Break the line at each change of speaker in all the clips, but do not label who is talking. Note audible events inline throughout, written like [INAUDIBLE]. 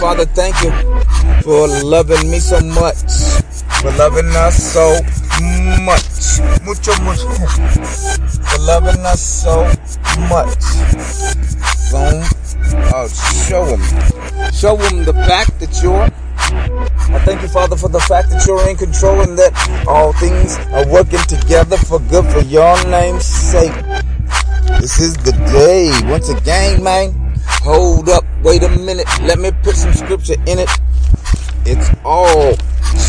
Father, thank you for loving me so much, for loving us so much, mucho, mucho, for loving us so much. Don't uh, show them, show them the fact that you're. I thank you, Father, for the fact that you're in control and that all things are working together for good for your name's sake. This is the day. Once again, man. Hold up, wait a minute. Let me put some scripture in it. It's all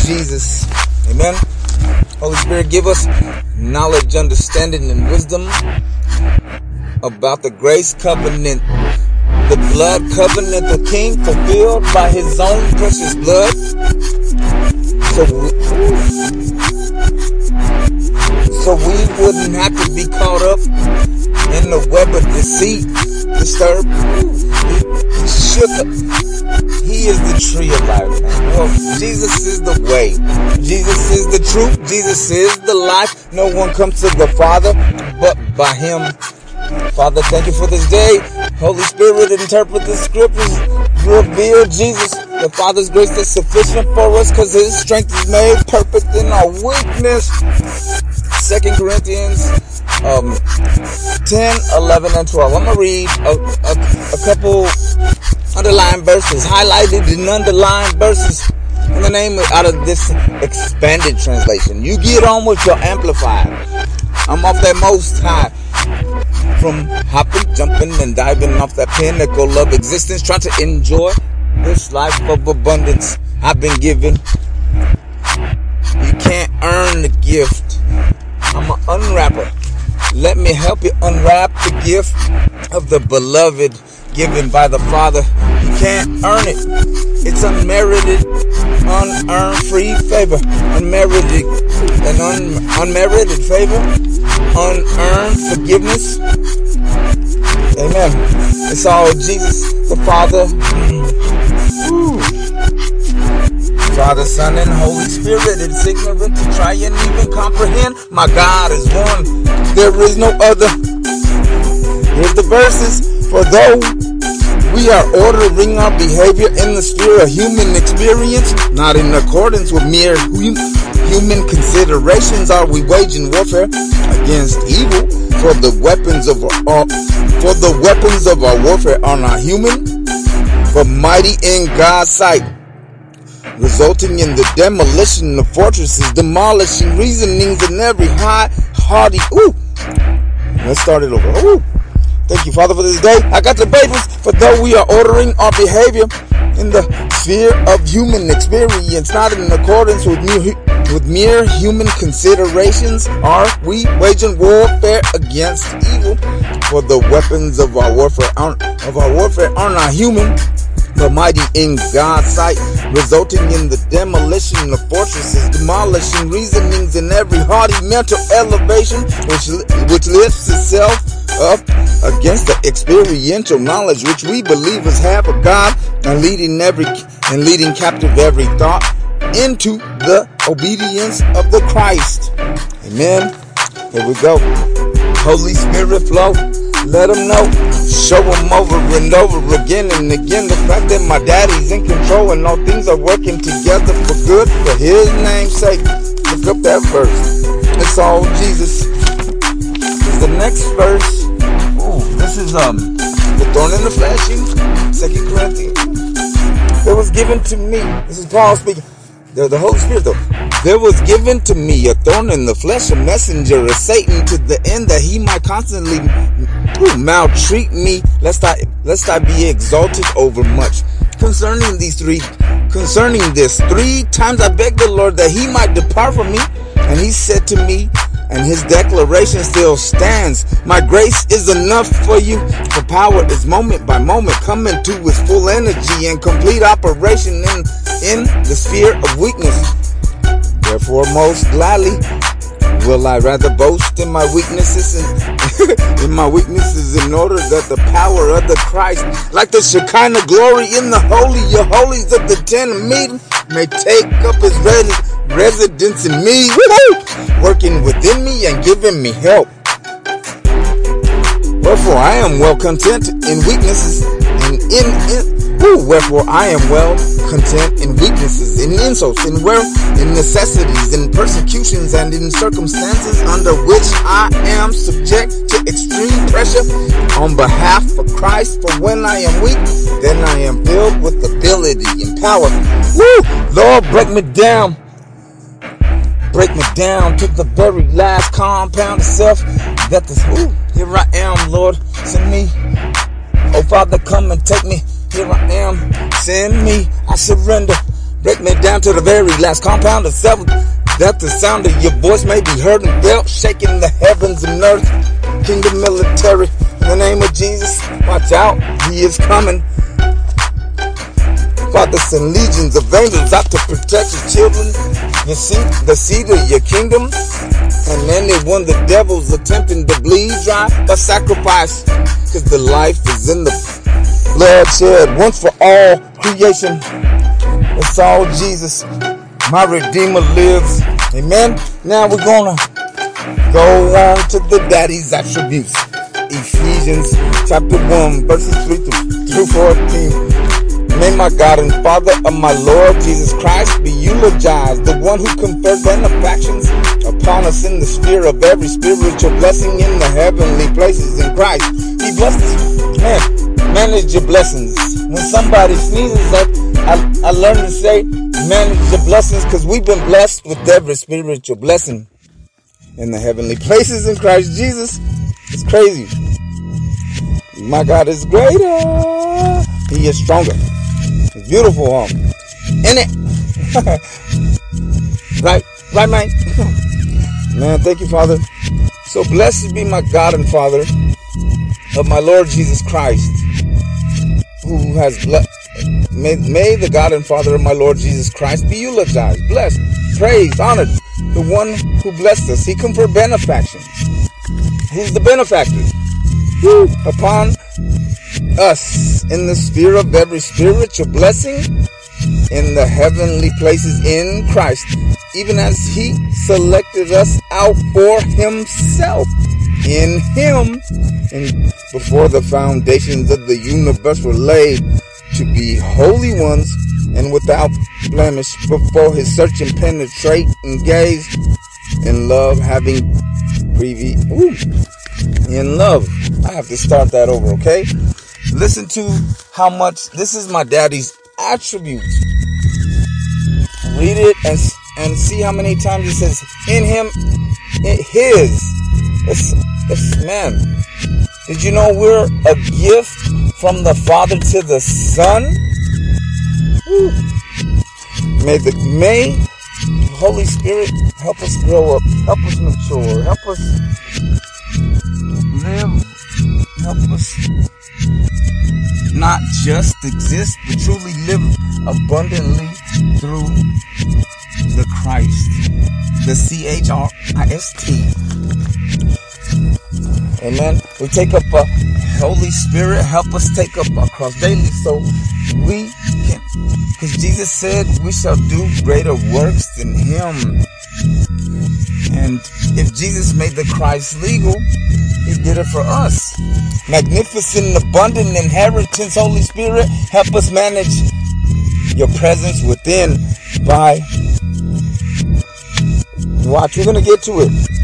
Jesus. Amen. Holy Spirit, give us knowledge, understanding, and wisdom about the grace covenant, the blood covenant the King fulfilled by his own precious blood. So we, so we wouldn't have to be caught up in the web of deceit, disturbed, up. He is the tree of life. Well, Jesus is the way. Jesus is the truth. Jesus is the life. No one comes to the Father but by Him. Father, thank you for this day. Holy Spirit, interpret the scriptures. Reveal Jesus. The Father's grace is sufficient for us because His strength is made perfect in our weakness. Second Corinthians um, 10, 11, and 12. I'm going to read a, a, a couple underlined verses, highlighted and underlined verses in the name of, out of this expanded translation. You get on with your amplifier. I'm off that most high. From hopping, jumping, and diving off that pinnacle of existence, trying to enjoy this life of abundance I've been given. You can't earn the gift. I'm an unwrapper. Let me help you unwrap the gift of the beloved given by the Father. You can't earn it. It's unmerited, unearned free favor. Unmerited and un- unmerited favor. Unearned forgiveness. Amen. It's all Jesus, the Father. Father, Son, and Holy Spirit. It's ignorant to try and even comprehend. My God is one. There is no other. Here's the verses. For though we are ordering our behavior in the sphere of human experience, not in accordance with mere human considerations, are we waging warfare against evil? For the weapons of our, uh, for the weapons of our warfare are not human, but mighty in God's sight resulting in the demolition of fortresses, demolishing reasonings in every high, hardy. Ooh, let's start it over. Ooh, thank you, Father, for this day. I got the papers. For though we are ordering our behavior in the sphere of human experience, not in accordance with mere, with mere human considerations, are we waging warfare against evil? For the weapons of our warfare are, of our warfare are not human the mighty in God's sight, resulting in the demolition of fortresses, demolishing reasonings in every haughty mental elevation which, which lifts itself up against the experiential knowledge which we believers have of God and leading every and leading captive every thought into the obedience of the Christ. Amen. Here we go. Holy Spirit flow. Let them know. Show them over and over again and again the fact that my daddy's in control and all things are working together for good for his name's sake. Look up that verse. It's all Jesus. The next verse. Ooh, this is um the thorn in the flesh in Second Corinthians. It was given to me. This is Paul speaking. The, the Holy Spirit, though. There was given to me a thorn in the flesh, a messenger of Satan, to the end that he might constantly maltreat me, lest I lest I be exalted over much. Concerning these three, concerning this, three times I begged the Lord that he might depart from me, and he said to me, and his declaration still stands. My grace is enough for you, for power is moment by moment coming to its full energy and complete operation in, in the sphere of weakness. Therefore, most gladly will I rather boast in my weaknesses and [LAUGHS] in my weaknesses in order that the power of the Christ, like the Shekinah glory in the holy of holies of the tent of meeting, may take up his residence in me, working within me and giving me help. Wherefore I am well content in weaknesses and in, in Woo, wherefore I am well content in weaknesses, in insults, in wear, in necessities, in persecutions, and in circumstances under which I am subject to extreme pressure on behalf of Christ. For when I am weak, then I am filled with ability and power. Woo! Lord, break me down. Break me down to the very last compound of self. That this, ooh, here I am, Lord. Send me. Oh, Father, come and take me. Here I am. Send me. I surrender. Break me down to the very last compound of self. That the sound of your voice may be heard and felt, shaking the heavens and earth. Kingdom military, in the name of Jesus, watch out, he is coming. Father, send legions of angels out to protect your children, you see, the seed of your kingdom. And anyone the devil's attempting to bleed dry by sacrifice, because the life is in the bloodshed once for all creation. It's all Jesus. My Redeemer lives. Amen. Now we're gonna go on to the daddy's attributes. Ephesians chapter 1, verses 3 through 14. May my God and Father of my Lord Jesus Christ be eulogized, the one who conferred benefactions upon us in the sphere of every spiritual blessing in the heavenly places in Christ. He blessed us. Man, manage your blessings. When somebody sneezes, I, I, I learn to say, manage your blessings because we've been blessed with every spiritual blessing in the heavenly places in Christ Jesus. It's crazy. My God is greater. He is stronger. Beautiful, um, in it. [LAUGHS] right, right, man. [LAUGHS] man, thank you, Father. So blessed be my God and Father of my Lord Jesus Christ, who has blessed. May, may the God and Father of my Lord Jesus Christ be eulogized, blessed, praised, honored. The one who blessed us. He conferred benefaction. He's the benefactor. Woo, upon us in the sphere of every spiritual blessing in the heavenly places in Christ, even as He selected us out for Himself in Him and before the foundations of the universe were laid to be holy ones and without blemish before His searching penetrate and gaze in love, having previous in love. I have to start that over, okay? Listen to how much this is my daddy's attribute. Read it and and see how many times it says in him, in his. It's, it's man. Did you know we're a gift from the Father to the Son? Woo. May the may Holy Spirit help us grow up, help us mature, help us live, help us not just exist, but truly live abundantly through the Christ, the C H R I S T. Amen. We take up a Holy Spirit, help us take up our cross daily so we can, because Jesus said we shall do greater works than Him. And if Jesus made the Christ legal, He did it for us. Magnificent, abundant inheritance, Holy Spirit, help us manage your presence within by. Watch, we're gonna get to it.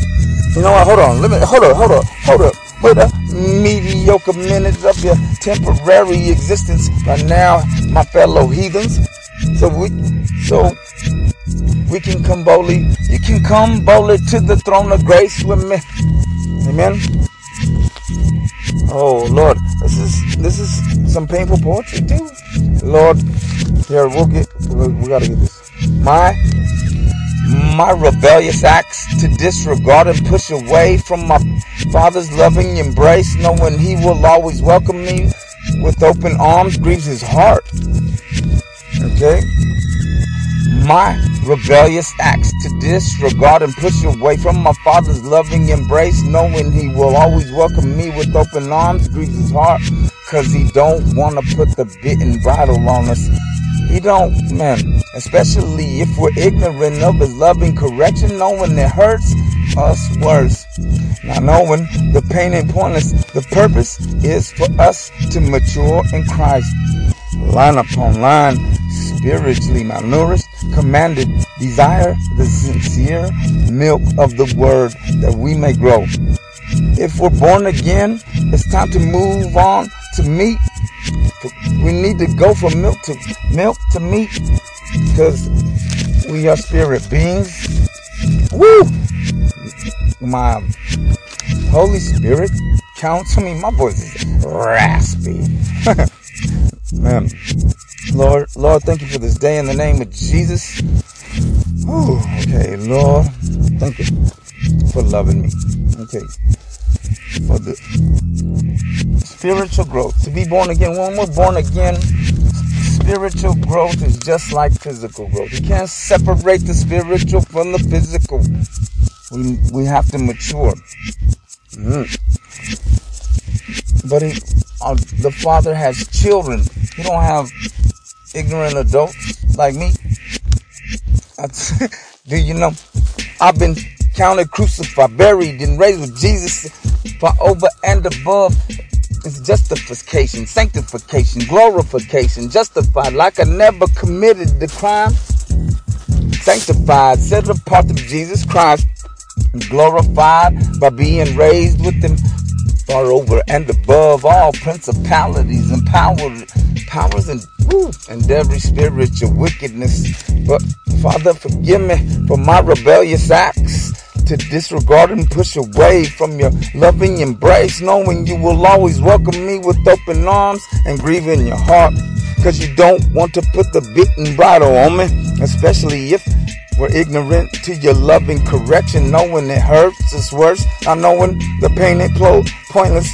You know what? Hold on. Let me. Hold up. Hold up. Hold up. Wait a mediocre minutes of your temporary existence right now, my fellow heathens. So we, so we can come boldly. You can come boldly to the throne of grace with me. Amen. Oh Lord, this is this is some painful poetry too. Lord, here we'll get we gotta get this. My my rebellious acts to disregard and push away from my father's loving embrace, knowing he will always welcome me with open arms, grieves his heart. Okay? My rebellious acts to disregard and push away from my father's loving embrace, knowing he will always welcome me with open arms, grieves his heart, cause he don't wanna put the bit and bridle on us. He don't, man, especially if we're ignorant of his loving correction, knowing it hurts us worse. Not knowing the pain and pointless, the purpose is for us to mature in Christ. line upon line, spiritually malnourished, commanded, desire the sincere milk of the word that we may grow. If we're born again, it's time to move on to meat. We need to go from milk to milk to meat because we are spirit beings. Woo! My Holy Spirit, counsel me. My voice is raspy. [LAUGHS] Man, Lord, Lord, thank you for this day in the name of Jesus. Ooh, okay, Lord, thank you for loving me. Okay, for the spiritual growth. To be born again, when we're born again, spiritual growth is just like physical growth. You can't separate the spiritual from the physical. We, we have to mature. Mm. But he, uh, the Father has children. He don't have ignorant adults like me. [LAUGHS] Do you know? I've been counted, crucified, buried, and raised with Jesus for over and above. It's justification, sanctification, glorification, justified like I never committed the crime. Sanctified, set apart to Jesus Christ, glorified by being raised with Him far over and above all principalities and powers, powers and woo, and every spiritual wickedness. But Father, forgive me for my rebellious acts to disregard and push away from your loving embrace, knowing you will always welcome me with open arms and grieve in your heart. Cause you don't want to put the bit and bridle on me, especially if we're ignorant to your loving correction, knowing it hurts us worse. Not knowing the pain clothes pointless.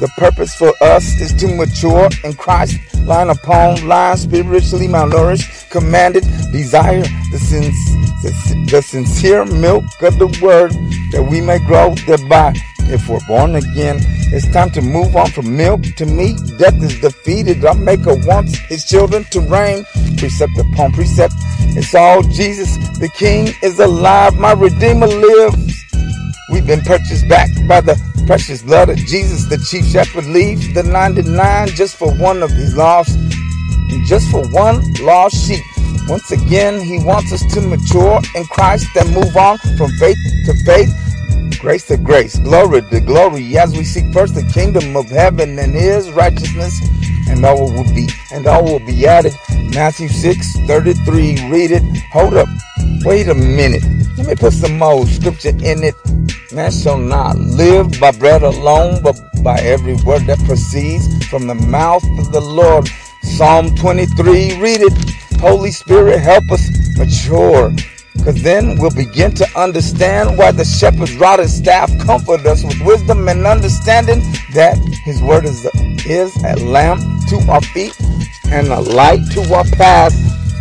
The purpose for us is to mature in Christ, line upon line, spiritually malnourished, commanded, desire the, the sincere milk of the word that we may grow thereby. If we're born again, it's time to move on from milk to meat. Death is defeated. Our Maker wants His children to reign, precept upon precept. It's all Jesus. The King is alive. My Redeemer lives. We've been purchased back by the precious blood of Jesus. The chief shepherd leaves the 99 just for one of his lost, just for one lost sheep. Once again, he wants us to mature in Christ and move on from faith to faith grace to grace, glory to glory, as we seek first the kingdom of heaven and his righteousness, and all will be and all will be added. Matthew 6 33. Read it. Hold up. Wait a minute. Let me put some more scripture in it. Man shall not live by bread alone, but by every word that proceeds from the mouth of the Lord. Psalm 23. Read it. Holy Spirit, help us mature because then we'll begin to understand why the shepherd's rod and staff comfort us with wisdom and understanding that his word is, is a lamp to our feet and a light to our path.